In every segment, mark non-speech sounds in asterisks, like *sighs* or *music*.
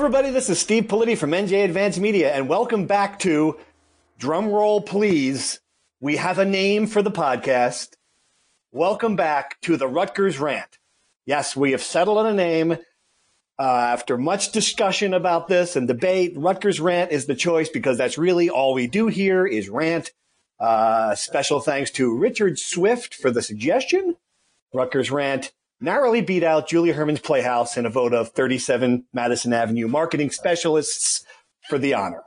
Everybody. This is Steve Politi from NJ Advanced Media, and welcome back to Drumroll Please. We have a name for the podcast. Welcome back to the Rutgers Rant. Yes, we have settled on a name. Uh, after much discussion about this and debate, Rutgers Rant is the choice because that's really all we do here is rant. Uh, special thanks to Richard Swift for the suggestion. Rutgers Rant narrowly beat out Julia Herman's Playhouse in a vote of 37 Madison Avenue marketing specialists for the honor.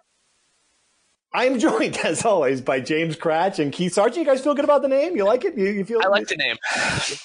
I am *laughs* joined, as always, by James Kratch and Keith Sargent. You guys feel good about the name? You like it? You, you feel? I like the name.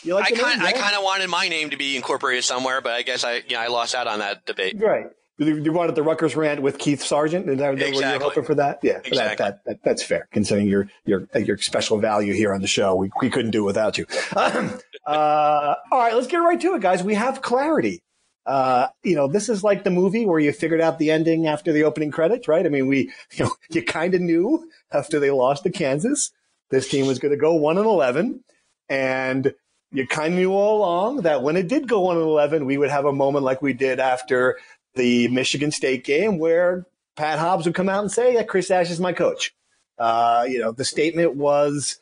You like I the kind name? I kind of wanted my name to be incorporated somewhere, but I guess I yeah I lost out on that debate. Right. You you wanted the Rutgers rant with Keith Sargent? Is that you were Exactly. hoping for that? Yeah, Exactly. that, that, that, that's fair, considering your your your special value here on the show. We, we couldn't do it without you. Um, *laughs* uh, all right, let's get right to it, guys. We have clarity. Uh, you know, this is like the movie where you figured out the ending after the opening credits, right? I mean, we, *laughs* you know, you kind of knew after they lost to Kansas, this team was going to go one and eleven, and you kind of knew all along that when it did go one and eleven, we would have a moment like we did after the Michigan State game where Pat Hobbs would come out and say, "Yeah, Chris Ash is my coach." Uh, you know, the statement was,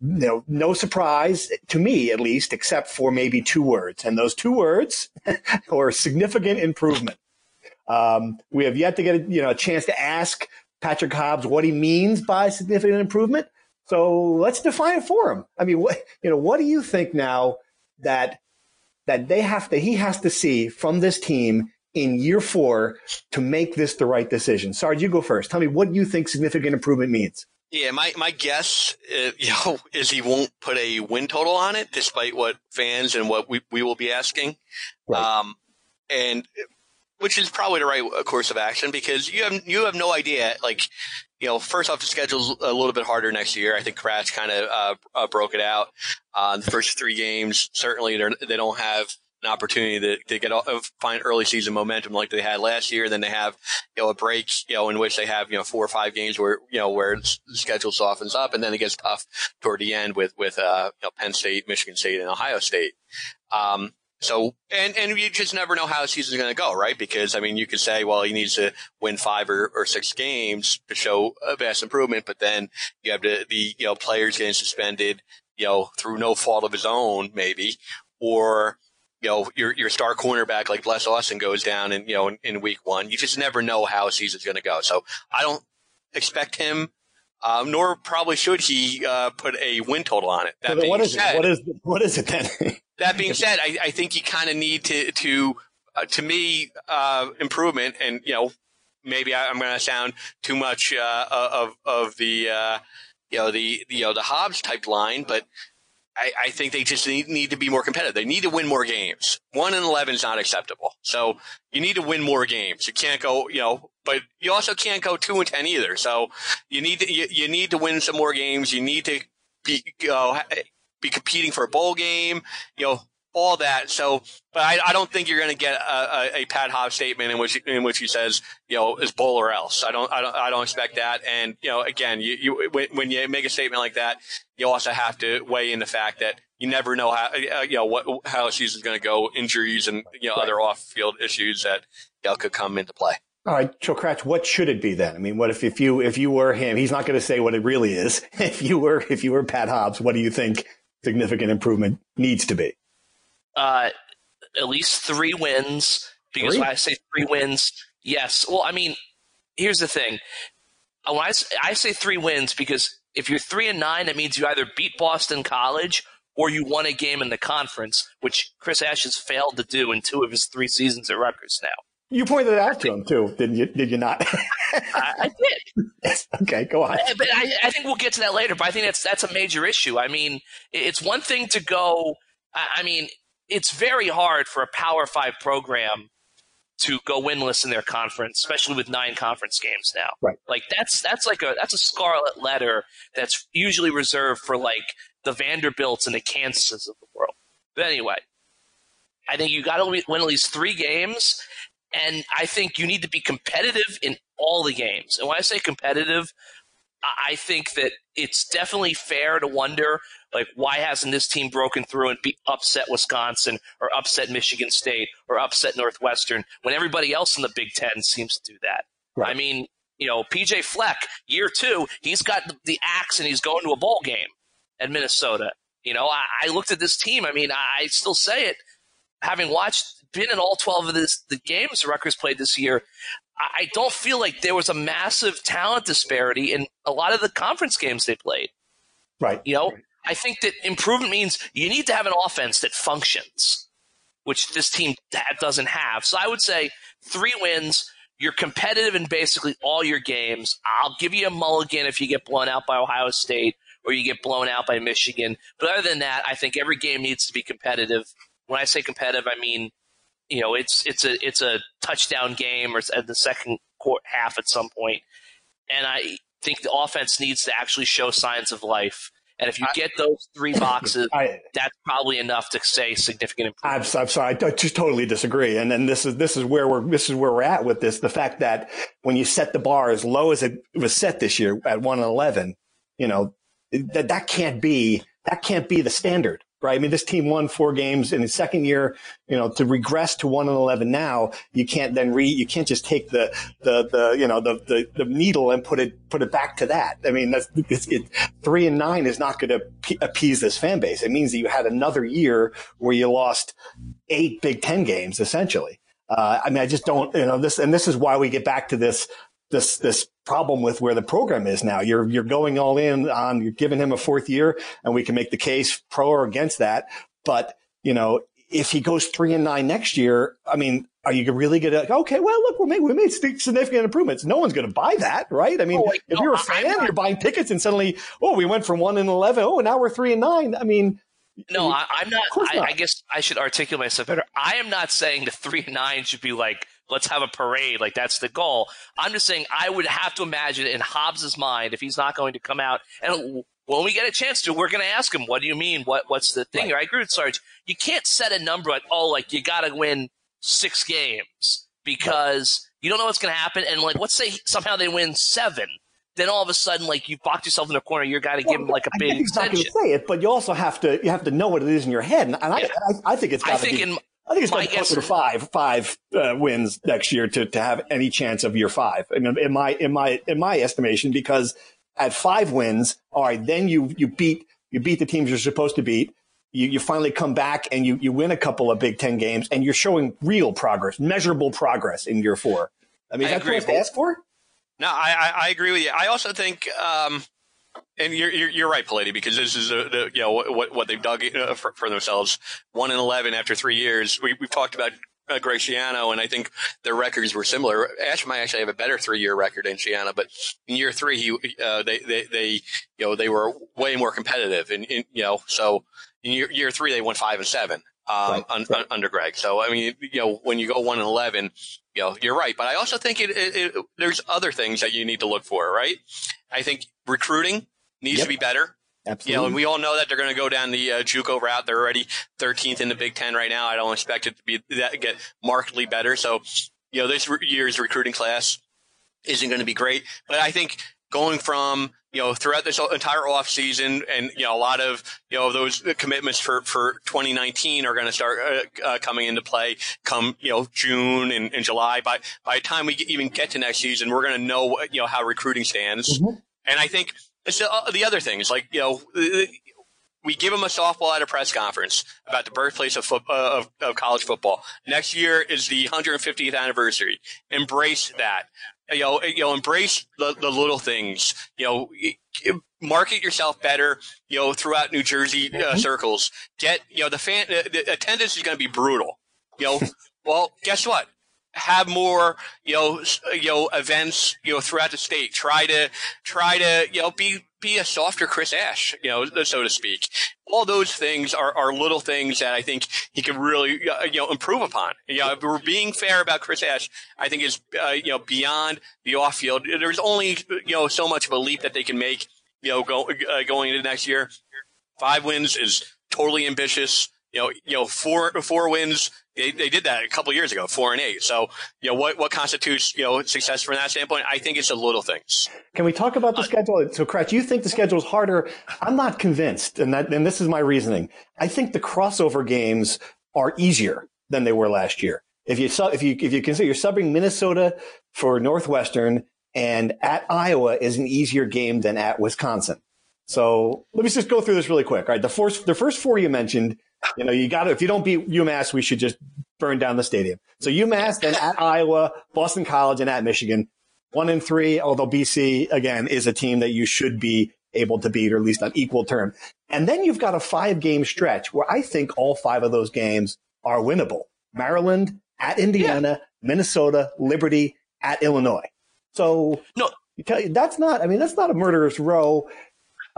you know, no surprise to me, at least, except for maybe two words, and those two words *laughs* were significant improvement. Um, we have yet to get a, you know a chance to ask Patrick Hobbs what he means by significant improvement. So let's define it for him. I mean, what you know, what do you think now that that they have to he has to see from this team in year four to make this the right decision? Sarge, you go first. Tell me what you think significant improvement means. Yeah, my my guess, uh, *laughs* you know, is he won't put a win total on it, despite what fans and what we we will be asking, Right. um, and which is probably the right uh, course of action because you have you have no idea. Like, you know, first off, the schedule's a little bit harder next year. I think Kratch kind of uh, uh, broke it out. Uh, the first three games, certainly they don't have an opportunity to, to get uh, find early season momentum like they had last year. Then they have you know a break you know in which they have you know four or five games where you know where the schedule softens up, and then it gets tough toward the end with with uh, you know, Penn State, Michigan State, and Ohio State. Um, so and and you just never know how the season's going to go, right? Because I mean, you could say, well, he needs to win five or, or six games to show a vast improvement, but then you have the the you know players getting suspended, you know, through no fault of his own, maybe, or you know your your star cornerback like Bless Austin goes down in you know in, in week one. You just never know how a season's going to go. So I don't expect him. Um, nor probably should he uh, put a win total on it. That So what is said, it? What is what is it then? *laughs* that being said, I, I think you kind of need to to uh, to me uh, improvement, and you know maybe I, I'm going to sound too much uh, of of the uh, you know the you know the Hobbs type line, but I, I think they just need, need to be more competitive. They need to win more games. One and eleven is not acceptable. So you need to win more games. You can't go you know, but you also can't go two and ten either. So you need to you, you need to win some more games. You need to be know, be competing for a bowl game. You know all that. So, but I, I don't think you're going to get a, a, a Pat Hobbs statement in which in which he says, you know, is bowl or else. I don't, I don't, I don't expect that. And you know, again, you, you when, when you make a statement like that, you also have to weigh in the fact that you never know how, uh, you know, what how the season's going to go, injuries and you know Right. other off field issues that you know, could come into play. All right, so Kratch, what should it be then? I mean, what if, if you if you were him? He's not going to say what it really is. *laughs* If you were if you were Pat Hobbs, what do you think significant improvement needs to be? Uh, at least three wins. Because Three? when I say three wins, yes. Well, I mean, here's the thing. Uh, When I, I say three wins because if you're three and nine, that means you either beat Boston College or you won a game in the conference, which Chris Ash has failed to do in two of his three seasons at Rutgers now. You pointed that out to him too, did you? Did you not? I, I, *laughs* did. Okay, go on. But I, I, think we'll get to that later. But I think that's that's a major issue. I mean, it's one thing to go. I mean, it's very hard for a Power Five program to go winless in their conference, especially with nine conference games now. Right. Like that's that's like a that's a scarlet letter that's usually reserved for like the Vanderbilts and the Kansases of the world. But anyway, I think you got to win at least three games, and I think you need to be competitive in all the games. And when I say competitive, I think that it's definitely fair to wonder, like, why hasn't this team broken through and be upset Wisconsin or upset Michigan State or upset Northwestern when everybody else in the Big Ten seems to do that? Right. I mean, you know, PJ Fleck, year two, he's got the axe and he's going to a bowl game at Minnesota. You know, I, I looked at this team. I mean, I, I still say it, having watched, been in all 12 of this, the games the Rutgers played this year, I don't feel like there was a massive talent disparity in a lot of the conference games they played. Right. You know. I think that improvement means you need to have an offense that functions, which this team doesn't have. So I would say three wins. You're competitive in basically all your games. I'll give you a mulligan if you get blown out by Ohio State or you get blown out by Michigan. But other than that, I think every game needs to be competitive. When I say competitive, I mean you know, it's it's a it's a touchdown game or at the second quarter, half at some point, and I think the offense needs to actually show signs of life. And if you get those three boxes, I, that's probably enough to say significant improvement. I'm, I'm sorry, I just totally disagree. And then this is this is where we're this is where we're at with this. The fact that when you set the bar as low as it was set this year at one and eleven, you know that that can't be that can't be the standard right? I mean, this team won four games in the second year. You know, to regress to one and eleven now, you can't then re you can't just take the the the you know the the, the needle and put it put it back to that. I mean, that's it's, it, three and nine is not going to appease this fan base. It means that you had another year where you lost eight Big Ten games essentially. Uh, I mean, I just don't, you know, this, and this is why we get back to this this this problem with where the program is now. You're you're going all in on you're giving him a fourth year, and we can make the case pro or against that. But you know, if he goes three and nine next year, I mean, are you really going to? Okay, well, look, we made we made significant improvements. No one's going to buy that, right? I mean, oh, if no, you're a fan, not, you're buying tickets, and suddenly, oh, we went from one and eleven. Oh, now we're three and nine. I mean. No, I, am not, I, I guess I should articulate myself better. I am not saying the three and nine should be like let's have a parade. Like that's the goal. I'm just saying I would have to imagine in Hobbs's mind if he's not going to come out and when we get a chance to, we're going to ask him, what do you mean? What what's the thing? Right. I agree with Sarge. You can't set a number like, oh, like you got to win six games because you don't know what's going to happen. And like, let's say somehow they win seven. Then all of a sudden, like you boxed yourself in a corner, you're got to well, give him like a big I extension. say it, but you also have to you have to know what it is in your head, and, I, yeah. I, I, think it's. I think be, in I think it's going to closer to five five uh, wins next year to, to have any chance of year five. I mean, in my in my in my estimation, because at five wins, all right, then you you beat you beat the teams you're supposed to beat. You, you finally come back and you, you win a couple of Big Ten games, and you're showing real progress, measurable progress in year four. I mean, I that's what I ask for. No, I, I, agree with you. I also think um, and you're, you're, you're right, Politi, because this is a, the, you know what what they've dug uh, for, for, themselves. One and eleven after three years. We, we've talked about uh, Greg Schiano, and I think their records were similar. Ash might actually have a better three year record than Schiano, but in year three, he uh, they, they they you know they were way more competitive, and you know so in year, year three they won five and seven. Um, right, un, right. Un, under Greg. So, I mean, you know, when you go one and 11, you know, you're right. But I also think it, it, it, there's other things that you need to look for, right? I think recruiting needs yep. to be better. Absolutely. You know, and we all know that they're going to go down the uh, JUCO route. They're already 13th in the Big Ten right now. I don't expect it to be that get markedly better. So, you know, this year's recruiting class isn't going to be great. But I think going from you know throughout this entire off season, and you know a lot of you know those commitments for for 2019 are going to start uh, uh, coming into play come you know June and, and, July. By by the time we get, even get to next season, we're going to know you know how recruiting stands. Mm-hmm. And I think it's the, uh, the other things, like, you know, we give them a softball at a press conference about the birthplace of, uh, of, of, college football. Next year is the 150th anniversary. Embrace that. You know, you know, embrace the, the little things. You know, market yourself better. You know, throughout New Jersey uh, mm-hmm. circles. Get you know the fan. The attendance is going to be brutal. You know, *laughs* well, guess what? have more, you know, you know, events, you know, throughout the state. Try to, try to, you know, be, be a softer Chris Ash, you know, so to speak. All those things are, are little things that I think he can really, uh, you know, improve upon. You know, we're being fair about Chris Ash, I think is, uh, you know, beyond the off field. There's only, you know, so much of a leap that they can make, you know, go, uh, going into next year. Five wins is totally ambitious. You know, you know, four four wins. They, they did that a couple years ago, four and eight. So, you know, what what constitutes you know success from that standpoint? I think it's the little things. Can we talk about the uh, schedule? So, Kratch, you think the schedule is harder? I'm not convinced, and that and this is my reasoning. I think the crossover games are easier than they were last year. If you if you if you consider you're subbing Minnesota for Northwestern and at Iowa is an easier game than at Wisconsin. So let me just go through this really quick. All right. The first, the first four you mentioned, you know, you got to, if you don't beat UMass, we should just burn down the stadium. So UMass, then at Iowa, Boston College, and at Michigan. One and three, although BC, again, is a team that you should be able to beat, or at least on equal term. And then you've got a five game stretch where I think all five of those games are winnable. Maryland, at Indiana, yeah. Minnesota, Liberty, at Illinois. So no, you tell you that's not. I mean, that's not a murderous row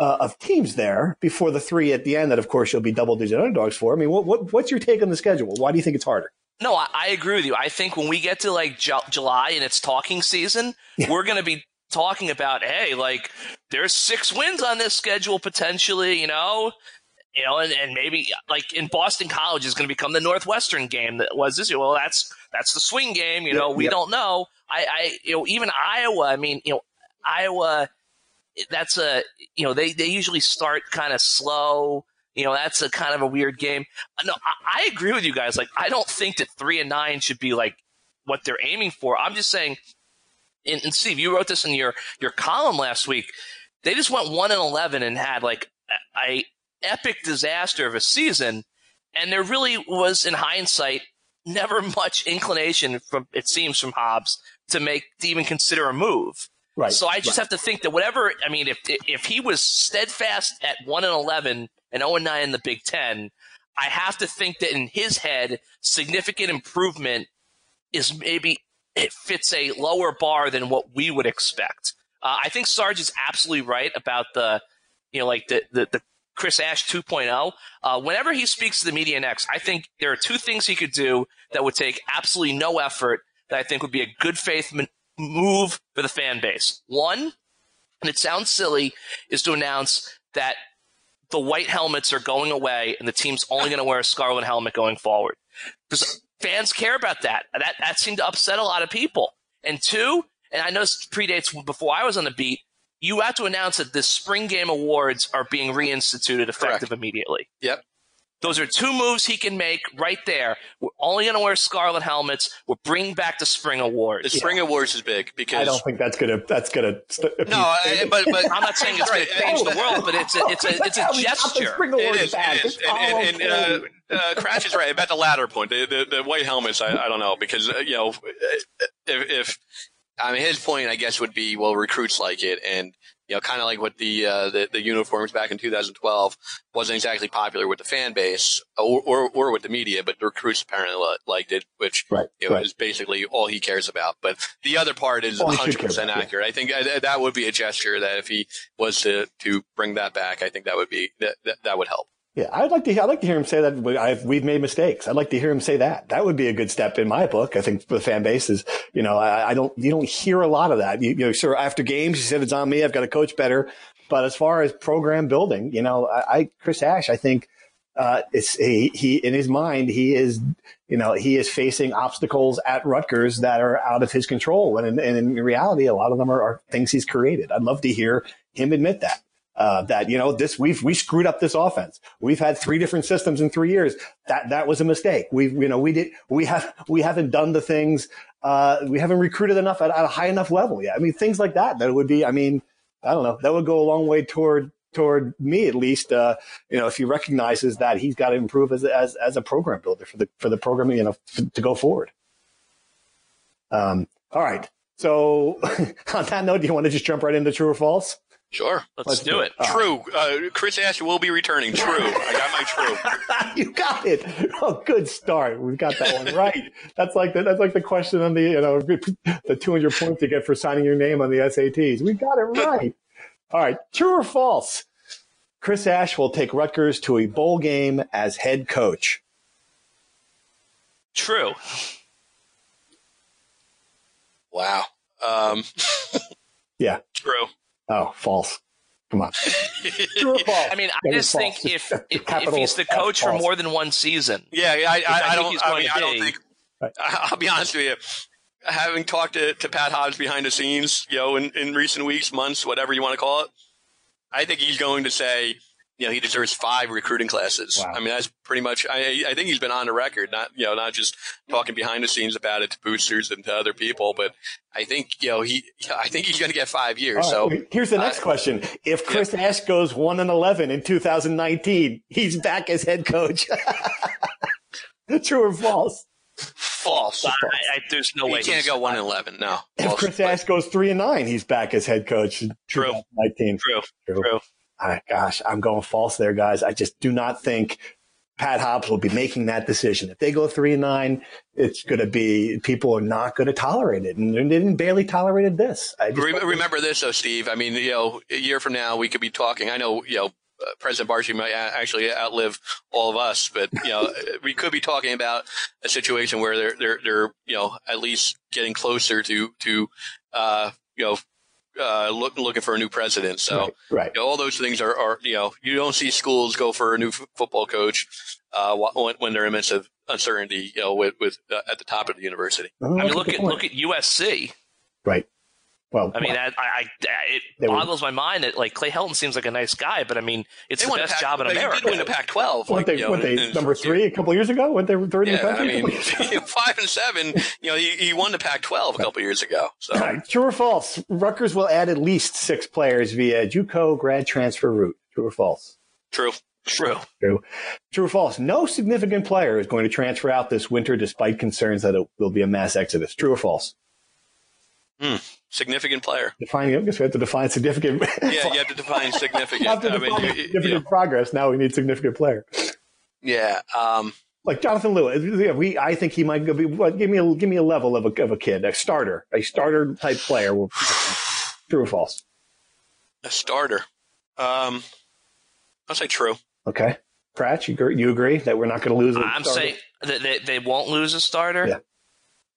uh, of teams there before the three at the end that, of course, you'll be double digit underdogs for. I mean, what, what, what's your take on the schedule? Why do you think it's harder? No, I, I agree with you. I think when we get to like J- July and it's talking season, yeah. we're going to be talking about, hey, like there's six wins on this schedule potentially, you know, you know, and, and maybe like in Boston College is going to become the Northwestern game that was this year. Well, that's that's the swing game. You know, we don't know. I, I, you know, even Iowa. I mean, you know, Iowa that's a you know they they usually start kind of slow. You know that's a kind of a weird game. Uh, no, I, I agree with you guys. Like I don't think that three and nine should be like what they're aiming for. I'm just saying. And, and Steve, you wrote this in your your column last week. They just went one and eleven and had like a, a epic disaster of a season, and there really was, in hindsight, never *laughs* much inclination from it seems from Hobbs to make to even consider a move. Right. So I just right. have to think that whatever I mean, if if he was steadfast at one and eleven and zero and nine in the Big Ten, I have to think that in his head, significant improvement is maybe it fits a lower bar than what we would expect. Uh, I think Sarge is absolutely right about the, you know, like the the, the Chris Ash 2.0. Uh, whenever he speaks to the media next, I think there are two things he could do that would take absolutely no effort that I think would be a good faith move for the fan base. One, and it sounds silly, is to announce that the white helmets are going away and the team's only going to wear a scarlet helmet going forward. Because fans care about that. That that seemed to upset a lot of people. And two, and I know this predates before I was on the beat, you have to announce that the spring game awards are being reinstituted effective Correct. immediately. Yep. Those are two moves he can make right there. We're only going to wear scarlet helmets. We're bringing back the spring awards. The spring yeah. awards is big because I don't think that's gonna that's gonna. St- no, I, but but I'm not saying it's going to change the world, but it's a it's a it's a gesture. It is. It is. And, and, and uh, uh, Kratch is right about the latter point. The, the, the white helmets. I, I don't know because uh, you know if, if I mean his point, I guess would be well recruits like it and you know, kind of like what the, uh, the, the uniforms back in 2012 wasn't exactly popular with the fan base or, or, or with the media, but the recruits apparently liked it, which right, you know, right. is basically all he cares about. But the other part is 100% accurate. Yeah. I think that would be a gesture that if he was to, to bring that back, I think that would be, that, that, that would help. Yeah, I'd like to. I'd like to hear him say that I've, we've made mistakes. I'd like to hear him say that. That would be a good step in my book. I think for the fan base is, you know, I, I don't. You don't hear a lot of that. You, you know, sure after games, he said it's on me. I've got to coach better. But as far as program building, you know, I, I Chris Ash, I think uh, it's he, he in his mind he is you know he is facing obstacles at Rutgers that are out of his control, and in, and in reality, a lot of them are, are things he's created. I'd love to hear him admit that uh, that you know this we've we screwed up this offense. We've had three different systems in three years. That that was a mistake. We've you know we did we have we haven't done the things. Uh, we haven't recruited enough at, at, a high enough level yet. I mean things like that. That would be. I mean I don't know. That would go a long way toward toward me at least. Uh, you know if he recognizes that he's got to improve as as as a program builder for the for the program you know to go forward. Um. All right. So *laughs* on that note, do you want to just jump right into true or false? Sure. Let's, Let's do do it. it. True. Uh, Chris Ash will be returning. True. I got my true. *laughs* you got it. *laughs* Oh, good start. We've got that one right. That's like the, that's like the question on the you know the 200 points you get for signing your name on the SATs. We got it right. All right. True or false? Chris Ash will take Rutgers to a bowl game as head coach. True. Wow. Um, *laughs* Yeah. true. Oh, false. Come on. *laughs* True or false? I mean, I That is just think false. if if, if he's the F coach for more than one season, Yeah, I, I, I I, don't. he's I mean, to I don't think. Right. I- I'll be honest with you. Having talked to, to Pat Hobbs behind the scenes, you know, in, in recent weeks, months, whatever you want to call it, I think he's going to say, you know, he deserves five recruiting classes. Wow. I mean, that's pretty much. I, I think he's been on the record, not you know, not just talking behind the scenes about it to boosters and to other people, but I think you know he. I think he's going to get five years. All So here's the next uh, question: If Chris Ash goes one and eleven in 2019, he's back as head coach. *laughs* True or false? false. I, I, there's no he way he can't go one and eleven. No. If False. Chris Ash goes three and nine, he's back as head coach. in True. 2019. True. True. True. Gosh, I'm going false there, guys. I just do not think Pat Hobbs will be making that decision. If they go three and nine, it's going to be people are not going to tolerate it, and they didn't barely tolerated this. I just Re- remember this, though, Steve. I mean, you know, a year from now, we could be talking. I know, you know, uh, President Barchi might actually outlive all of us, but you know, *laughs* we could be talking about a situation where they're they're they're you know at least getting closer to to uh, you know uh, look, looking for a new president. So. right, right. You know, all those things are, are, you know, you don't see schools go for a new f- football coach uh, when, when they're in midst of uncertainty, you know, with, with uh, at the top of the university. Oh, I mean, look at point. look at USC. right. Well, I mean, that, I, I, it They were- boggles my mind that like Clay Helton seems like a nice guy, but I mean, it's the won the best Pac- job in they America. did win the Pac-12. weren't like, they, you know, weren't they in- in- number three a couple years ago? Weren't they third in the Yeah, I country? mean, *laughs* five and seven. You know, he, he won the Pac-12 a couple years ago. So All right, true or false? Rutgers will add at least six players via JUCO grad transfer route. True or false? true. True. True. True or false? No significant player is going to transfer out this winter despite concerns that it will be a mass exodus. True or false? Hmm. Significant player. Defining, I guess we have to define significant. *laughs* Yeah, you have to define significant. After I mean, defining you- you- significant progress, now we need significant player. yeah. Um, Like Jonathan Lewis, yeah, we I think he might be. What? Give me a give me a level of a of a kid, a starter, a starter type player. Will, *sighs* true or false? a starter. Um, I'll say true. Okay, Kratch, you agree, you agree that we're not going to lose? a I'm starter? saying that they, they won't lose a starter. Yeah.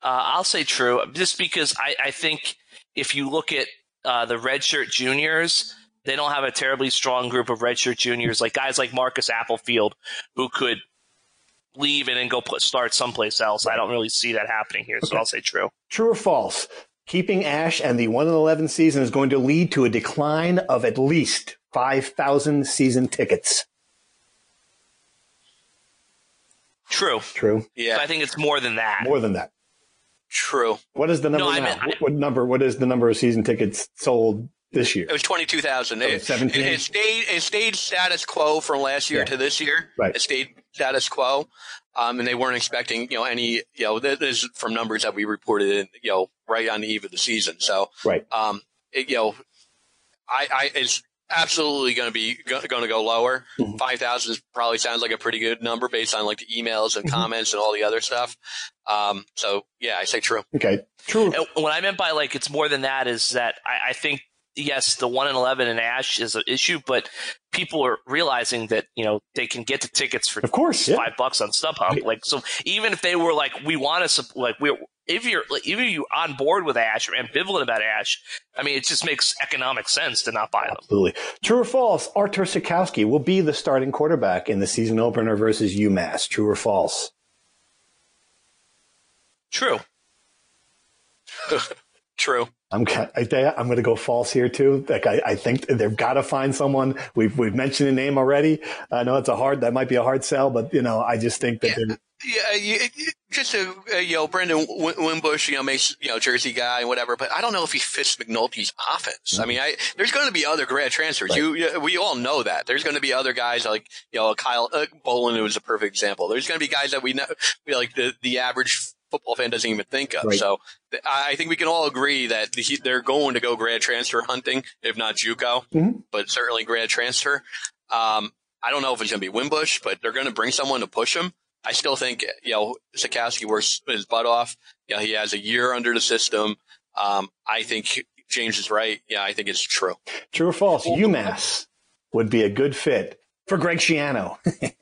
Uh, I'll say true, just because I, I think if you look at uh, the redshirt juniors, they don't have a terribly strong group of redshirt juniors, like guys like Marcus Applefield, who could leave and then go put, start someplace else. I don't really see that happening here, so I'll say true. True or false? Keeping Ash and the 1 in 11 season is going to lead to a decline of at least 5,000 season tickets. True. True. Yeah, But I think it's more than that. More than that. True. What is the number No, I now? meant- I- what, what number? What is the number of season tickets sold this year? It was twenty-two thousand. Oh, It, 17? it, it stayed. It stayed status quo from last year Yeah. to this year. Right. It stayed status quo, um, and they weren't expecting you know any you know this is from numbers that we reported in you know right on the eve of the season. So Right. um, it, you know, I, I it's absolutely going to be going to go lower. Mhm. Five thousand probably sounds like a pretty good number based on like the emails and Mhm. comments and all the other stuff. Um, so yeah, I say true. Okay. True. And what I meant by like it's more than that is that I, I think yes, the one in eleven in Ash is an issue, but people are realizing that you know they can get the tickets for Of course. Yeah. five bucks on StubHub. Like so, even if they were like, we want to like we if you're like, even if you're on board with Ash or ambivalent about Ash, I mean, it just makes economic sense to not buy them. Absolutely. True or false? Artur Sitkowski will be the starting quarterback in the season opener versus UMass. True or false? True. *laughs* True. I'm I I'm going to go false here too. Like I, I think they've got to find someone. We've we've mentioned a name already. I know it's a hard that might be a hard sell, but you know I just think that they're Yeah, you, you- just a, uh, you know, Brandon Wimbush, you know, makes you know Jersey guy and whatever, but I don't know if he fits McNulty's offense. I mean, I there's going to be other grad transfers. Right. You, we all know that. There's going to be other guys like you know Kyle uh, Bolin, who was a perfect example. There's going to be guys that we know, we like the the average football fan doesn't even think of. Right. So th- I think we can all agree that he, they're going to go grad transfer hunting, if not JUCO, Mhm. but certainly grad transfer. Um, I don't know if it's going to be Wimbush, but they're going to bring someone to push him. I still think, you know, Sitkowski works his butt off. You know, he has a year under the system. Um, I think James is right. Yeah, I think it's true. True or false? UMass would be a good fit for Greg Schiano. *laughs*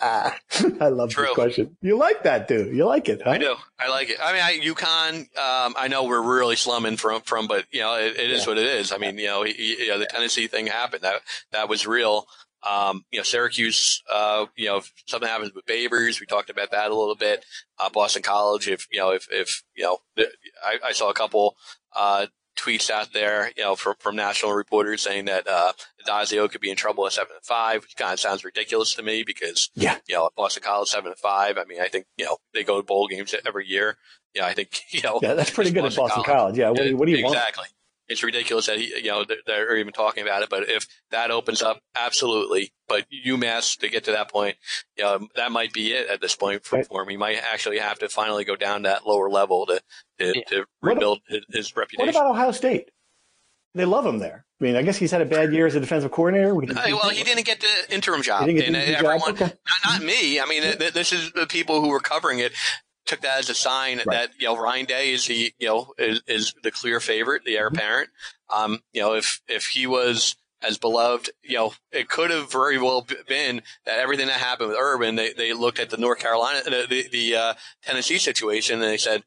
*laughs* *laughs* I love True. this question. You like that, dude? You like it? Huh? I do. I like it. I mean, I, UConn. Um, I know we're really slumming from from, but you know, it, it is what it is. I mean, you know, he, he- you know, the Tennessee thing happened. That that was real. Um, you know, Syracuse. Uh, you know, if something happens with Babers, we talked about that a little bit. Uh, Boston College. If you know, if if you know, I, I saw a couple uh, tweets out there, you know, from from national reporters saying that uh, Addazio could be in trouble at seven and five, which kind of sounds ridiculous to me because Yeah. you know, at Boston College seven and five. I mean, I think you know they go to bowl games every year. Yeah, I think *laughs* you know. Yeah, that's pretty good at Boston College. Yeah. What, do you- what do you want? exactly. It's ridiculous that he, you know they're, they're even talking about it. But if that opens up, absolutely. But UMass to get to that point, you know, that might be it at this point for, for him. He might actually have to finally go down that lower level to to, Yeah. to What rebuild his, reputation. What about Ohio State? They love him there. I mean, I guess he's had a bad year as a defensive coordinator. We can- well, he didn't get the interim job. He didn't get the interim everyone, job? Okay. not, not me. I mean, th- th- this is the people who were covering it took that as a sign that you know Ryan Day is the you know is, is the clear favorite, the heir Mm-hmm. apparent. Um, you know, if if he was as beloved, you know, it could have very well been that everything that happened with Urban, they they looked at the North Carolina, the the, the uh, Tennessee situation, and they said.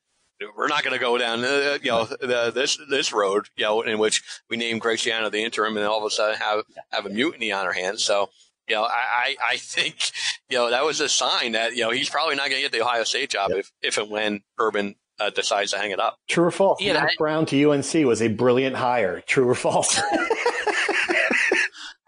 We're not going to go down, uh, you know, the, this this road, you know, in which we name Greg Schiano the interim, and all of a sudden have have a mutiny on our hands. So, you know, I, I, I think, you know, that was a sign that, you know, he's probably not going to get the Ohio State job if, if and when Urban uh, decides to hang it up. True or false? Yeah, Matt I- Brown to UNC was a brilliant hire. True or false? *laughs*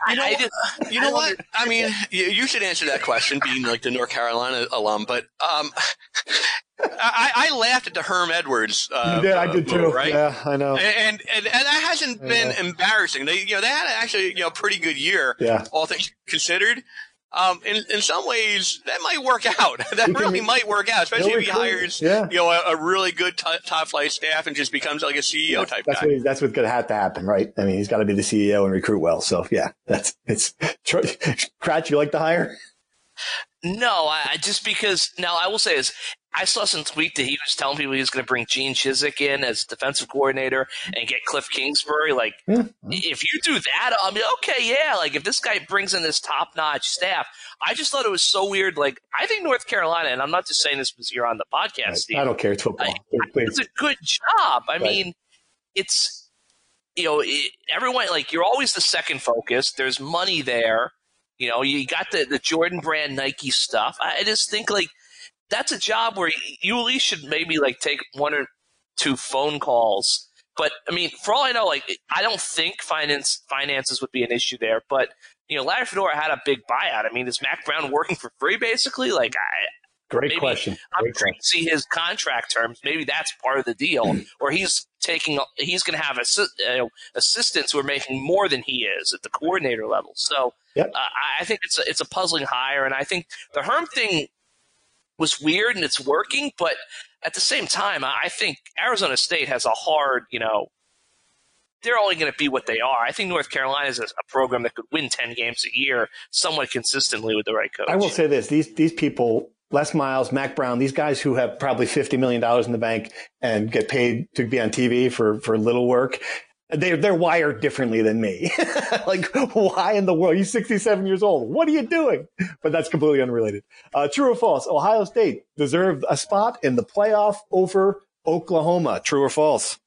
I, I just, You I know what? wonder- I mean, you, you should answer that question, being like the North Carolina alum. But um, *laughs* I, I laughed at the Herm Edwards. Uh, you did. I did move, too. right? Yeah, I know. And, and and that hasn't been embarrassing. They you know they had actually you know pretty good year, Yeah. all things considered. Um, in in some ways that might work out. *laughs* that really might work out, especially if he hires Yeah. you know a, a really good t- top flight staff and just becomes like a CEO type that's guy. what that's what's going to have to happen, right? I mean, he's got to be the CEO and recruit well. So yeah, that's it's. *laughs* Kratch, you like the hire? No, I, I just because now I will say is I saw some tweet that he was telling people he was going to bring Gene Chizik in as defensive coordinator and get Kliff Kingsbury. Like, Yeah. if you do that, I mean, okay, yeah. Like, if this guy brings in this top notch staff, I just thought it was so weird. Like, I think North Carolina, and I'm not just saying this because you're on the podcast, Steve. I don't care. It's football. It's a good job. I Right. mean, it's you know it, everyone like you're always the second focus. There's money there. You know, you got the the Jordan brand Nike stuff. I just think like that's a job where you at least should maybe like take one or two phone calls. But I mean, for all I know, like I don't think finance finances would be an issue there. But you know, Larry Fedora had a big buyout. I mean, is Mack Brown working for free basically? Like I, Great maybe- question. I'm trying to see his contract terms. Maybe that's part of the deal, *clears throat* or he's taking. He's going to have assi- uh, assistants who are making more than he is at the coordinator level. So Yep. uh, I- I think it's a, it's a puzzling hire, and I think the Herm thing was weird and it's working, but at the same time, I think Arizona State has a hard, you know. They're only going to be what they are. I think North Carolina is a, a program that could win ten games a year somewhat consistently with the right coach. I will say this: these these people, Les Miles, Mack Brown, these guys who have probably fifty million dollars in the bank and get paid to be on TV for for little work. They're they're wired differently than me. *laughs* like, why in the world? You're 67 years old. What are you doing? But that's completely unrelated. Uh, true or false? Ohio State deserved a spot in the playoff over Oklahoma. True or false?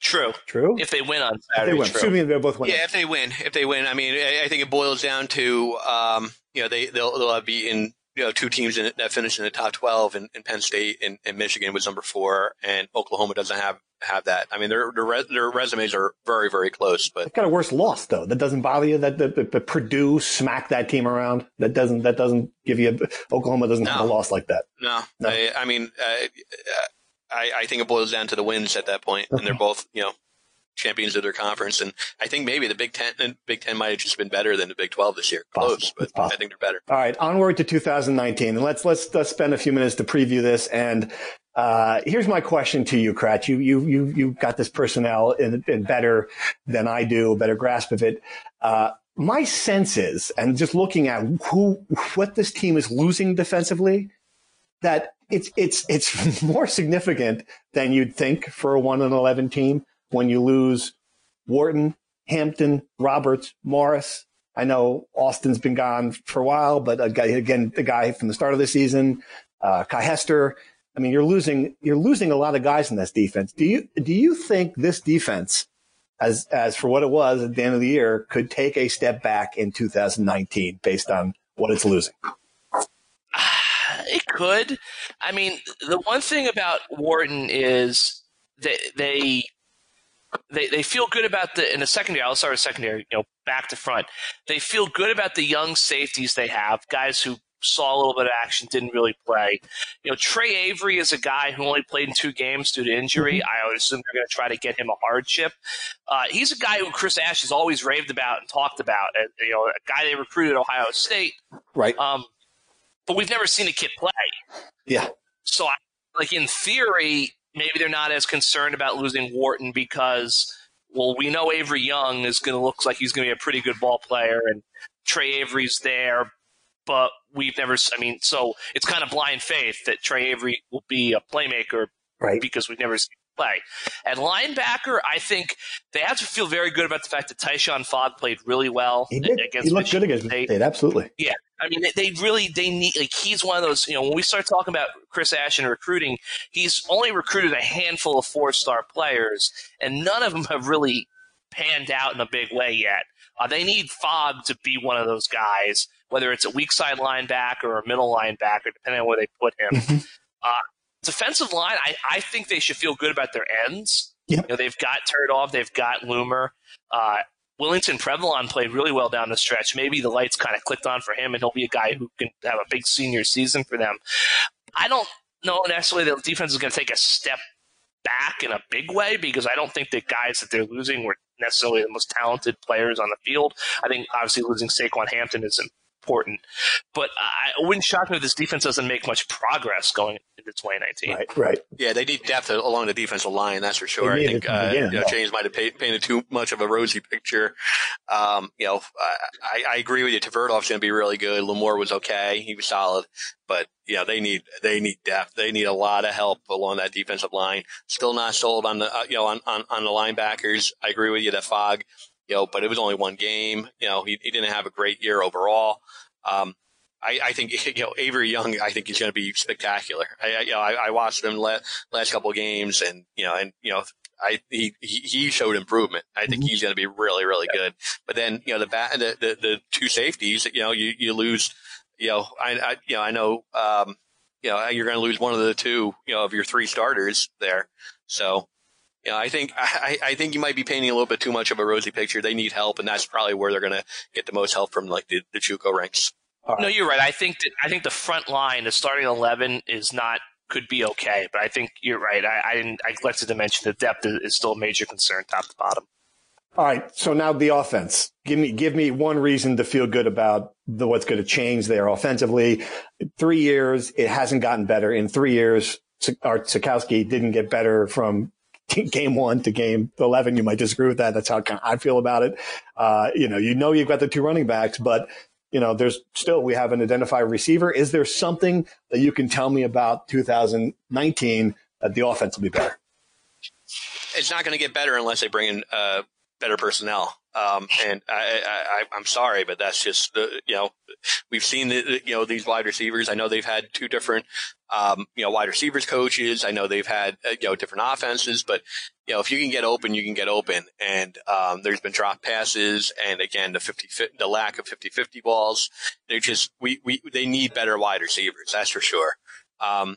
True. True. If they win on they Saturday, win, true. assuming they both win. Yeah, if they win, if they win, I mean, I, I think it boils down to, um, you know, they they'll they'll have beaten you know two teams in, that finish in the top twelve, and, and Penn State and, and Michigan was number four, and Oklahoma doesn't have have that. I mean, their their, res, their resumes are very very close, but They've got a worse loss though. That doesn't bother you. That the, Purdue smacked that team around. That doesn't that doesn't give you a, Oklahoma doesn't have a loss like that. no, No. I, I mean, I I think it boils down to the wins at that point, and they're both you know champions of their conference, and I think maybe the Big Ten, and Big Ten might have just been better than the Big Twelve this year. Close, but I think they're better. All right, onward to 2019, and let's let's, let's spend a few minutes to preview this. And uh, here's my question to you, Kratch. You you you you got this personnel in, in better than I do, a better grasp of it. Uh, my sense is, and just looking at who what this team is losing defensively, that it's it's it's *laughs* more significant than you'd think for a one and eleven team when you lose Wharton, Hampton, Roberts, Morris. I know Austin's been gone for a while, but again, the guy from the start of the season, uh, Kiy Hester. I mean, you're losing you're losing a lot of guys in this defense. Do you do you think this defense, as as for what it was at the end of the year, could take a step back in 2019 based on what it's losing? It could. I mean, the one thing about Wharton is that they they, they feel good about the in the secondary. I'll start with secondary. You know, back to front. They feel good about the young safeties they have, guys who saw a little bit of action, didn't really play. You know, Trey Avery is a guy who only played in two games due to injury. Mm-hmm. I would assume they're going to try to get him a hardship. Uh, he's a guy who Chris Ash has always raved about and talked about. Uh, you know, a guy they recruited at Ohio State. Right. Um, but we've never seen a kid play. Yeah. So, I, like in theory, maybe they're not as concerned about losing Wharton because, well, we know Avery Young is going to look like he's going to be a pretty good ball player, and Trey Avery's there, but we've never. I mean, so it's kind of blind faith that Trey Avery will be a playmaker, right? Because we've never seen play. At linebacker, I think they have to feel very good about the fact that Tyshon Fogg played really well. He did. Against he looked Michigan good against State. State. Absolutely. Yeah. I mean, they really they need like he's one of those. You know, when we start talking about Chris Ashton recruiting, he's only recruited a handful of four star players, and none of them have really panned out in a big way yet. Uh, they need Fogg to be one of those guys, whether it's a weak side linebacker or a middle linebacker, depending on where they put him. Mm-hmm. Uh, defensive line, I, I think they should feel good about their ends. Yep. You know, they've got Tverdov, they've got Lumor. Uh, Willington Previlon played really well down the stretch. Maybe the lights kind of clicked on for him, and he'll be a guy who can have a big senior season for them. I don't know necessarily the defense is going to take a step back in a big way because I don't think the guys that they're losing were necessarily the most talented players on the field. I think obviously losing Saquan Hampton is important. But I wouldn't shock me if this defense doesn't make much progress going into 2019. Right, right. Yeah, they need depth along the defensive line. That's for sure. I think uh, you know, James might have painted too much of a rosy picture. Um, you know, I, I agree with you. Tverdov's going to be really good. Lumor was okay. He was solid. But you know, they need they need depth. They need a lot of help along that defensive line. Still not sold on the uh, you know on, on on the linebackers. I agree with you that Fogg you know, but it was only one game. You know, he, he didn't have a great year overall. Um, I, I, think you know Avery Young. I think he's going to be spectacular. I, you know, I, I watched him last, last couple of games, and you know, and you know, I he he showed improvement. I think mm-hmm. he's going to be really really good. But then you know the bat the, the, the two safeties. You know, you you lose. You know, I, I you know I know. Um, you know, you're going to lose one of the two. You know, of your three starters there. So you know, I think I, I think you might be painting a little bit too much of a rosy picture. They need help, and that's probably where they're going to get the most help from, like the, the JUCO ranks. Right. No, you're right. I think that I think the front line, the starting eleven, is not could be okay, but I think you're right. I, I didn't. I neglected to mention the depth is, is still a major concern, top to bottom. All right. So now the offense. Give me give me one reason to feel good about the what's going to change there offensively. Three years, it hasn't gotten better. In three years, Art Sitkowski didn't get better from *laughs* game one to game 11. You might disagree with that. That's how I feel about it. Uh, you know, you know, you've got the two running backs, but you know, there's still, we have an identified receiver. Is there something that you can tell me about 2019 that the offense will be better? It's not going to get better unless they bring in uh, better personnel. Um, and I, I, am sorry, but that's just the, you know, we've seen the, you know, these wide receivers. I know they've had two different, um, you know, wide receivers coaches. I know they've had, uh, you know, different offenses, but, you know, if you can get open, you can get open. And, um, there's been drop passes and again, the 50, the lack of 50 50 balls. They're just, we, we, they need better wide receivers. That's for sure. Um,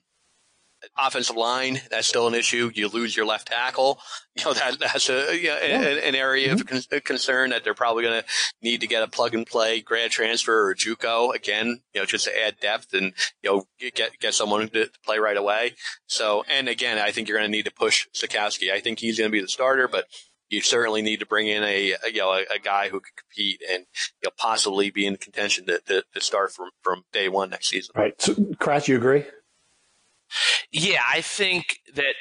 offensive line, that's still an issue. You lose your left tackle. You know, that, that's a, you know, yeah. an, an, area mm-hmm. of con- concern that they're probably going to need to get a plug and play grad transfer or JUCO again, you know, just to add depth and, you know, get, get someone to, play right away. So, and again, I think you're going to need to push Sitkowski. I think he's going to be the starter, but you certainly need to bring in a, a you know a, a, guy who can compete and you know, possibly be in contention to, to, to, start from from day one next season. Right, so, Kratch, you agree? Yeah, I think that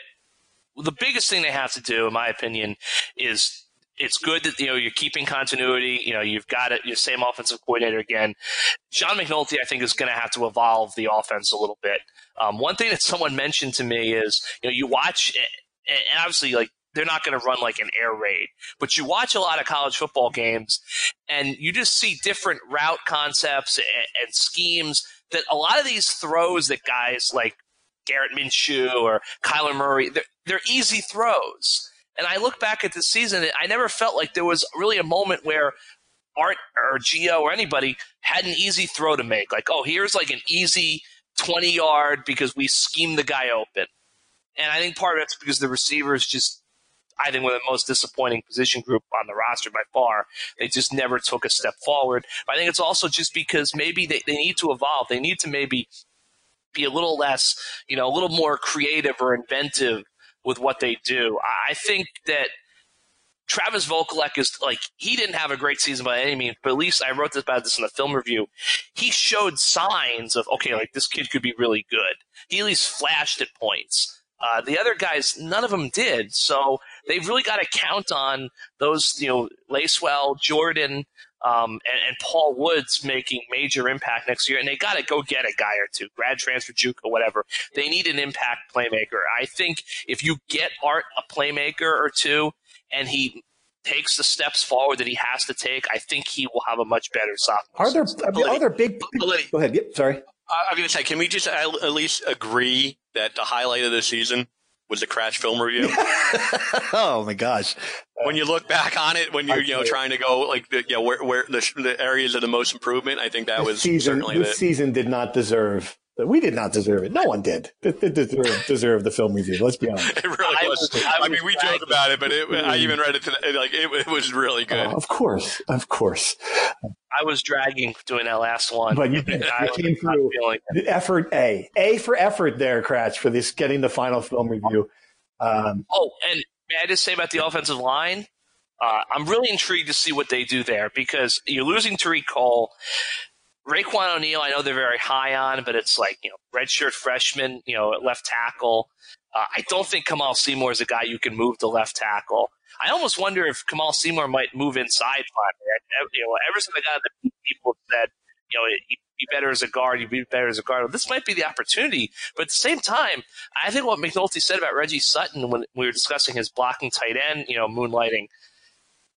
the biggest thing they have to do, in my opinion, is it's good that you know you're keeping continuity. You know, you've got it, your same offensive coordinator again. John McNulty, I think, is going to have to evolve the offense a little bit. Um, one thing that *laughs* someone mentioned to me is, you know, you watch, and obviously, like they're not going to run like an air raid, but you watch a lot of college football games, and you just see different route concepts and, and schemes that a lot of these throws that guys like Gardner Minshew or Kyler Murray, they're, they're easy throws and I look back at the season, I never felt like there was really a moment where Art or Gio or anybody had an easy throw to make. Like, oh, here's like an easy 20 yard because we schemed the guy open. And I think part of it's because the receivers just, I think, were the most disappointing position group on the roster by far. They just never took a step forward. But I think it's also just because maybe they, they need to evolve. They need to maybe be a little less, you know, a little more creative or inventive with what they do. I think that Travis Vokolek is like he didn't have a great season by any means, but at least I wrote this about this in the film review. He showed signs of okay, like this kid could be really good. He at least flashed at points. Uh, the other guys, none of them did. So they've really got to count on those, you know, Lacewell, Jordan, um, and, and, Paul Woods making major impact next year. And they got to go get a guy or two, grad transfer, juke, or whatever. They need an impact playmaker. I think if you get Art a playmaker or two, and he takes the steps forward that he has to take, I think he will have a much better sophomore. Are there are there big? Go ahead. Yep, sorry. I'm going to say, can we just at least agree that the highlight of the season was the crash film review. *laughs* oh my gosh! When you look back on it, when you're you know trying to go like the you know, where where the, the areas of the most improvement, I think that this was season, certainly this the, season did not deserve. We did not deserve it. No one did. It, it deserved, deserved the film review. Let's be *laughs* honest. It really I was. was I, I, mean, we joke about it, but it, I even read it today. Like it, it was really good. Oh, of course, of course. I was dragging doing that last one. But you, *laughs* you came through. The effort A. A for effort there, Kratch, for this getting the final film review. Um, oh, and may I just say about the offensive line? Uh, I'm really intrigued to see what they do there because you're losing Tariq Cottom. Raiqwon O'Neal, I know they're very high on, but it's like, you know, redshirt freshman, you know, left tackle. Uh, I don't think Kamal Seymour is a guy you can move to left tackle. I almost wonder if Kamal Seymour might move inside finally. You know, ever since I got the people said, you know, he'd be better as a guard, he'd be better as a guard. This might be the opportunity. But at the same time, I think what McNulty said about Reggie Sutton when we were discussing his blocking tight end, you know, moonlighting,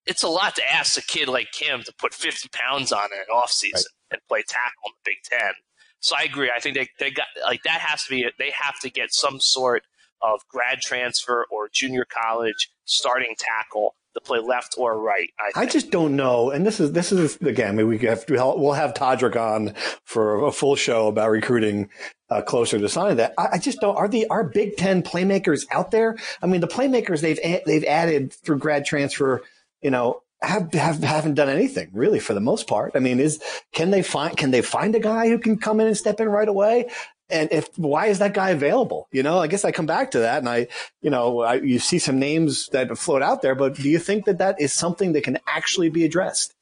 it's a lot to ask a kid like him to put 50 pounds on in an offseason right. and play tackle in the Big Ten. So I agree. I think they, they got like that has to be they have to get some sort of grad transfer or junior college starting tackle to play left or right. I, I, just don't know. And this is this is again we have we'll have Todrick on for a full show about recruiting uh, closer to signing that. I, I, just don't. Are the are Big Ten playmakers out there? I mean, the playmakers they've they've added through grad transfer, you know. Have, have haven't done anything really for the most part. I mean, is can they find can they find a guy who can come in and step in right away? and if why is that guy available? You know, I guess I come back to that, and I, you know, I, you see some names that float out there, but do you think that that is something that can actually be addressed?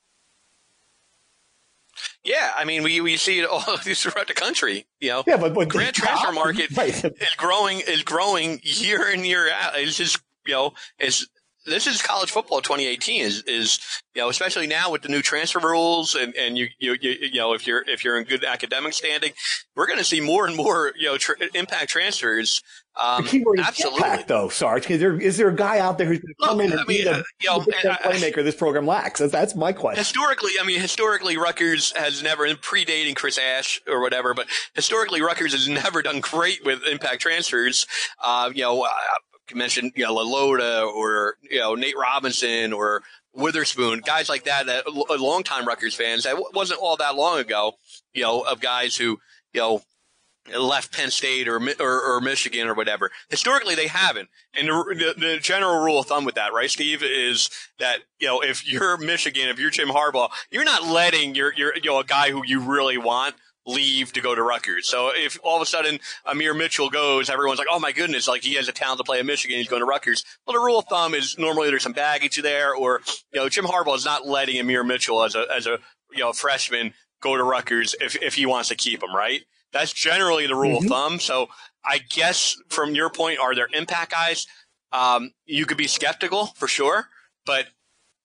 Yeah, I mean, we, we see it all *laughs* throughout the country. You know, yeah, but, but grant transfer market right. is growing is growing year in year out. It's just you know, it's this is college football 2018 is, is, you know, especially now with the new transfer rules and, and you, you, you, you know, if you're, if you're in good academic standing, we're going to see more and more, you know, tr- impact transfers. Um, the is absolutely. impact though, Sarge. Is there, is there a guy out there who's going to come in and I mean, be the, uh, you know, the playmaker this program lacks? That's my question. Historically, I mean, historically, Rutgers has never, predating Chris Ash or whatever, but historically, Rutgers has never done great with impact transfers. Uh, you know, uh, you mentioned, you know, LaLoda or, you know, Nate Robinson or Witherspoon, guys like that, that uh, longtime Rutgers fans. That wasn't all that long ago, you know, of guys who, you know, left Penn State or, or, or Michigan or whatever. Historically, they haven't. And the, the, general rule of thumb with that, right, Steve, is that you know if you're Michigan, if you're Jim Harbaugh, you're not letting your your you know a guy who you really want leave to go to Rutgers. So if all of a sudden Ahmir Mitchell goes, everyone's like, oh my goodness, like he has a talent to play at Michigan, he's going to Rutgers. Well, the rule of thumb is normally there's some baggage there, or you know, Jim Harbaugh is not letting Ahmir Mitchell as a as a you know freshman go to Rutgers if if he wants to keep him, right? That's generally the rule mm-hmm. of thumb. So I guess from your point, are there impact guys? Um, you could be skeptical for sure, but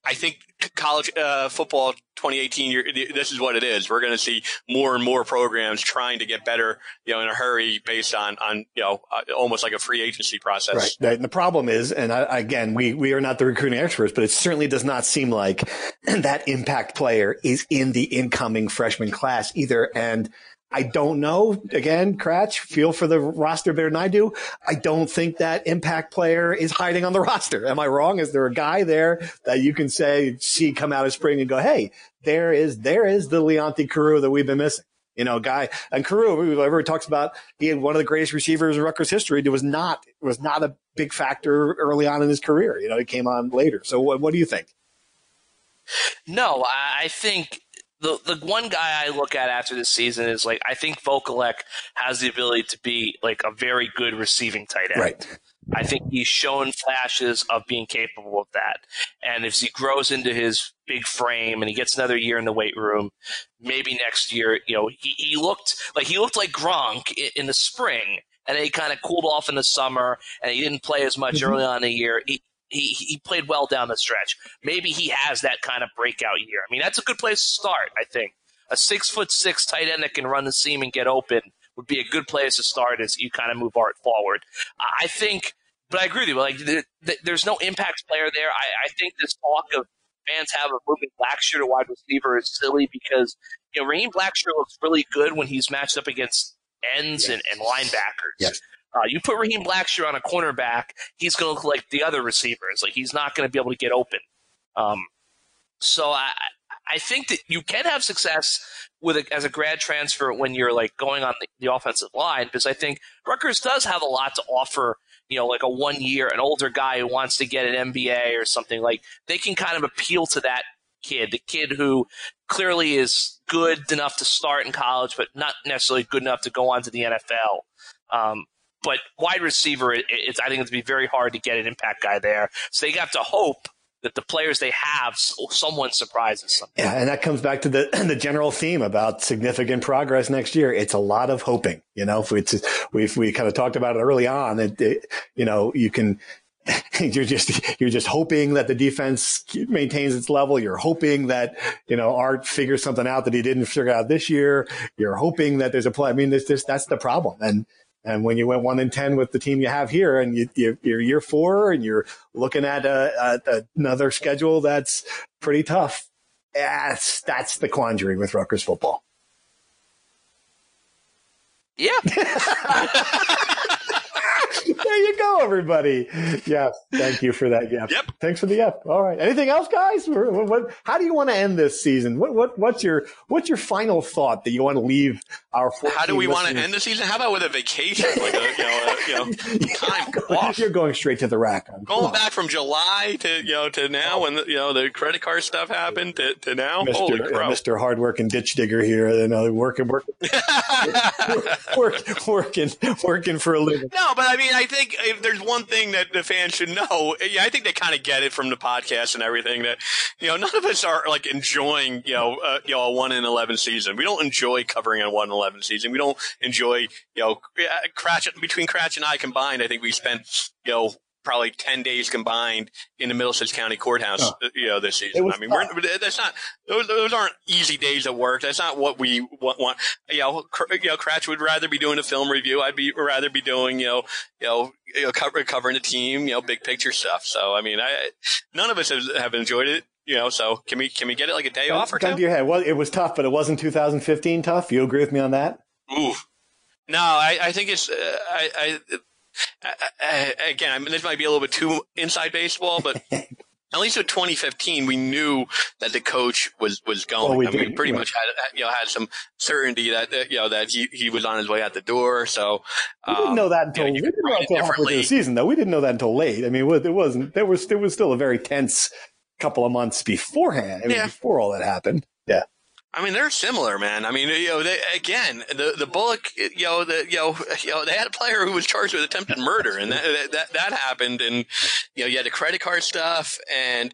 I think college uh, football 2018, this is what it is. We're going to see more and more programs trying to get better, you know, in a hurry based on, on, you know, uh, almost like a free agency process. Right. And the problem is, and I, again, we, we are not the recruiting experts, but it certainly does not seem like *clears throat* that impact player is in the incoming freshman class either. And I don't know. Again, Kratch, feel for the roster better than I do. I don't think that impact player is hiding on the *laughs* roster. Am I wrong? Is there a guy there that you can say, see come out of spring and go, Hey, there is, there is the Leonte Carroo that we've been missing. You know, guy and Carroo, everyone talks about he had one of the greatest receivers in Rutgers history. It was not, it was not a big factor early on in his career. You know, he came on later. So what, what do you think? No, I think the the one guy I look at after this season is like I think Vokolek has the ability to be like a very good receiving tight end. Right. I think he's shown flashes of being capable of that. And if he grows into his big frame and he gets another year in the weight room, maybe next year, you know, he, he looked like he looked like Gronk in, in the spring and then he kind of cooled off in the summer and he didn't play as much mm-hmm. early on in the year. He, he he played well down the stretch. Maybe he has that kind of breakout year. I mean, that's a good place to start. I think a six foot six tight end that can run the seam and get open would be a good place to start as you kind of move art forward. I think, but I agree with you. Like, there's no impact player there. I, I think this talk of fans have of moving Blackshear to wide receiver is silly because you know Raheem Blackshear looks really good when he's matched up against ends yes. and, and linebackers. Yes. Uh, you put Raheem Blackshear on a cornerback, he's going to look like the other receivers. Like he's not going to be able to get open. Um, so I, I think that you can have success with a, as a grad transfer when you're like going on the, the, offensive line because I think Rutgers does have a lot to offer. You know, like a one year, an older guy who wants to get an MBA or something like they can kind of appeal to that kid, the kid who clearly is good enough to start in college, but not necessarily good enough to go on to the NFL. Um, but wide receiver, it, it's I think it's be very hard to get an impact guy there. So they have to hope that the players they have, someone surprises them. Yeah, and that comes back to the *clears throat* the general theme about significant progress next year. It's a lot of hoping. You know, if we we kind of talked about it early on. It, you know, you can. *laughs* You're just you're just hoping that the defense maintains its level. You're hoping that you know Art figures something out that he didn't figure out this year. You're hoping that there's a play. I mean, this that's the problem. And and when you went one in 10 with the team you have here and you, you, are year four and you're looking at a, another schedule that's pretty tough, that's, that's the quandary with Rutgers football. Yeah. *laughs* there you go, everybody. Yes, thank you for that. Yep. Yep. Thanks for the yep. All right. Anything else, guys? What, what, how do you want to end this season? What, what, what's your what's your final thought that you want to leave our? How do we want to end the season? How about with a vacation, like a you know, a, you know *laughs* time off? You're going straight to the rack. Going back from July to you know to now when the, you know the credit card stuff happened to, to now. Mr. Holy crow. Mr. Hardworking ditch digger here. You know, working, working, *laughs* working, working, working for a living. No, but I mean, I think if there's one thing that the fans should know, yeah, I think they kind of get it from the podcast and everything that you know none of us are like enjoying you know uh, you know a one in eleven season. We don't enjoy covering a one in eleven season. We don't enjoy you know Kratch between Kratch and I combined. I think we spent you know probably 10 days combined in the Middlesex County Courthouse, oh. you know, this season. I mean, that's not, those, those aren't easy days of work. That's not what we want. want. You know, you know, Kratch would rather be doing a film review. I'd be rather be doing, you know, you know, you know cover, covering the team, you know, big picture stuff. So, I mean, I, none of us have, have enjoyed it. You know, so can we can we get it like a day off or two? your head. Well, it was tough, but it wasn't 2015 tough. You agree with me on that? Ooh, no, I, I think it's uh, I, I again, I mean, this might be a little bit too inside baseball, but *laughs* at least with 2015, we knew that the coach was was going. Oh, we I mean, we pretty much had you know had some certainty that you know that he, he was on his way out the door. So we didn't know that um, until, you know, we didn't know until halfway the season, though. We didn't know that until late. I mean, it wasn't. There was there was still a very tense couple of months beforehand. I mean, yeah. before all that happened. Yeah. I mean, they're similar, man. I mean, you know, they, again, the the Bullock, you know, the you know, *laughs* you know, they had a player who was charged with attempted murder, and that that that happened, and you know, you had the credit card stuff, and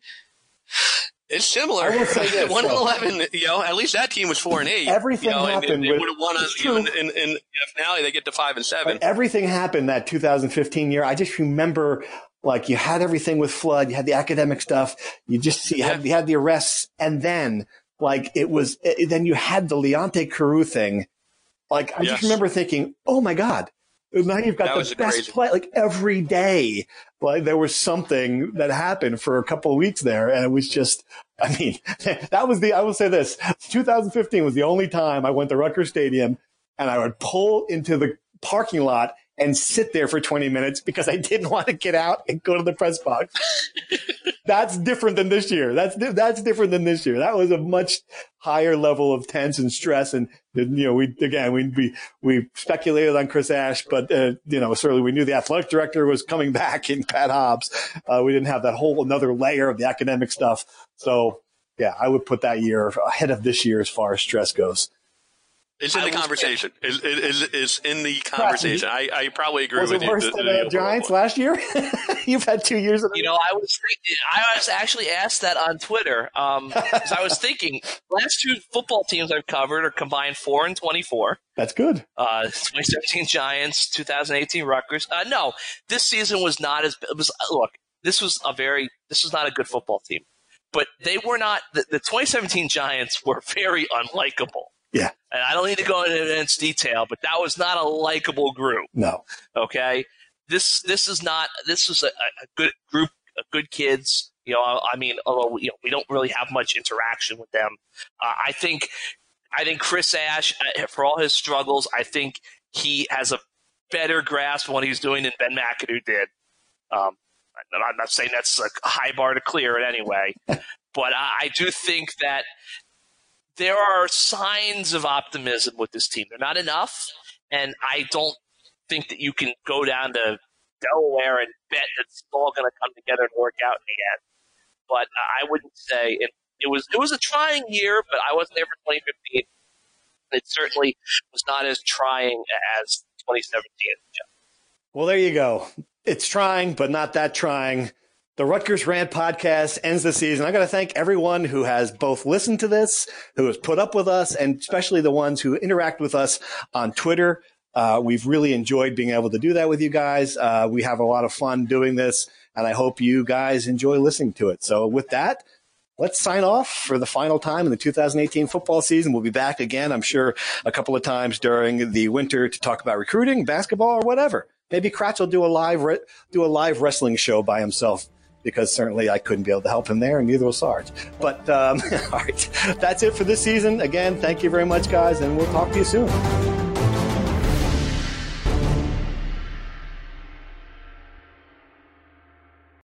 it's similar. I will say this, *laughs* one and eleven. You know, at least that team was four and eight. Everything you know, and happened They, with- would have won. It's you know, in, in, in the finale, they get to five and seven. Everything happened that 2015 year. I just remember like you had everything with flood, you had the academic stuff, you just see, you, had, you had the arrests, and then like it was, it, then you had the Leonte Carroo thing. Like I Yes. just remember thinking, oh my god. Now you've got That the best crazy. play like every day. Like there was something that happened for a couple of weeks there, and it was just. I mean, *laughs* that was the. I will say this: 2015 was the only time I went to Rutgers Stadium, and I would pull into the parking lot and sit there for 20 minutes because I didn't want to get out and go to the press box. *laughs* that's different than this year. That's that's different than this year. That was a much higher level of tense and stress. And you know, we again we we we speculated on Chris Ash, but uh, you know certainly we knew the athletic director was coming back in Pat Hobbs. Uh, we didn't have that whole another layer of the academic stuff. So yeah, I would put that year ahead of this year as far as stress goes. It's in I the will conversation. It's, it's, it's in the conversation. I, I probably agree Was with it you. worse The- than the the Giants last year? *laughs* You've had two years of You know, I was thinking, I was actually asked that on Twitter because I was thinking last two football teams I've covered are combined four and twenty four. That's good. Uh, 2017 Giants, 2018 Rutgers. Uh, no, this season was not as it was. Look, this was a very this was not a good football team, but they were not. The, the 2017 Giants were *laughs* very unlikable. Yeah. And I don't need to go into immense detail, but that was not a likable group. No. Okay, this this is not this is a, a good group of good kids. You know, I mean, although you know we don't really have much interaction with them. Uh, I think I think Chris Ash, uh, for all his struggles, I think he has a better grasp of what he's doing than Ben McAdoo did. Um, I'm not saying that's a high bar to clear in any way, *laughs* but I, I do think that there are signs of optimism with this team. They're not enough, and I don't think that you can go down to Delaware and bet that it's all going to come together and work out in the end. But I wouldn't say it, it was it was a trying year, but I wasn't there for 2015. It certainly was not as trying as 2017. Well, there you go. It's trying, but not that trying. The Rutgers Rant podcast ends the season. I got to thank everyone who has both listened to this, who has put up with us, and especially the ones who interact with us on Twitter. Uh, we've really enjoyed being able to do that with you guys. Uh, we have a lot of fun doing this, and I hope you guys enjoy listening to it. So, with that, let's sign off for the final time in the 2018 football season. We'll be back again, I'm sure, a couple of times during the winter to talk about recruiting, basketball, or whatever. Maybe Kratch will do a live re- do a live wrestling show by himself because certainly I couldn't be able to help him there, and neither will Sarge. But um, *laughs* all right, that's it for this season. Again, thank you very much, guys, and we'll talk to you soon.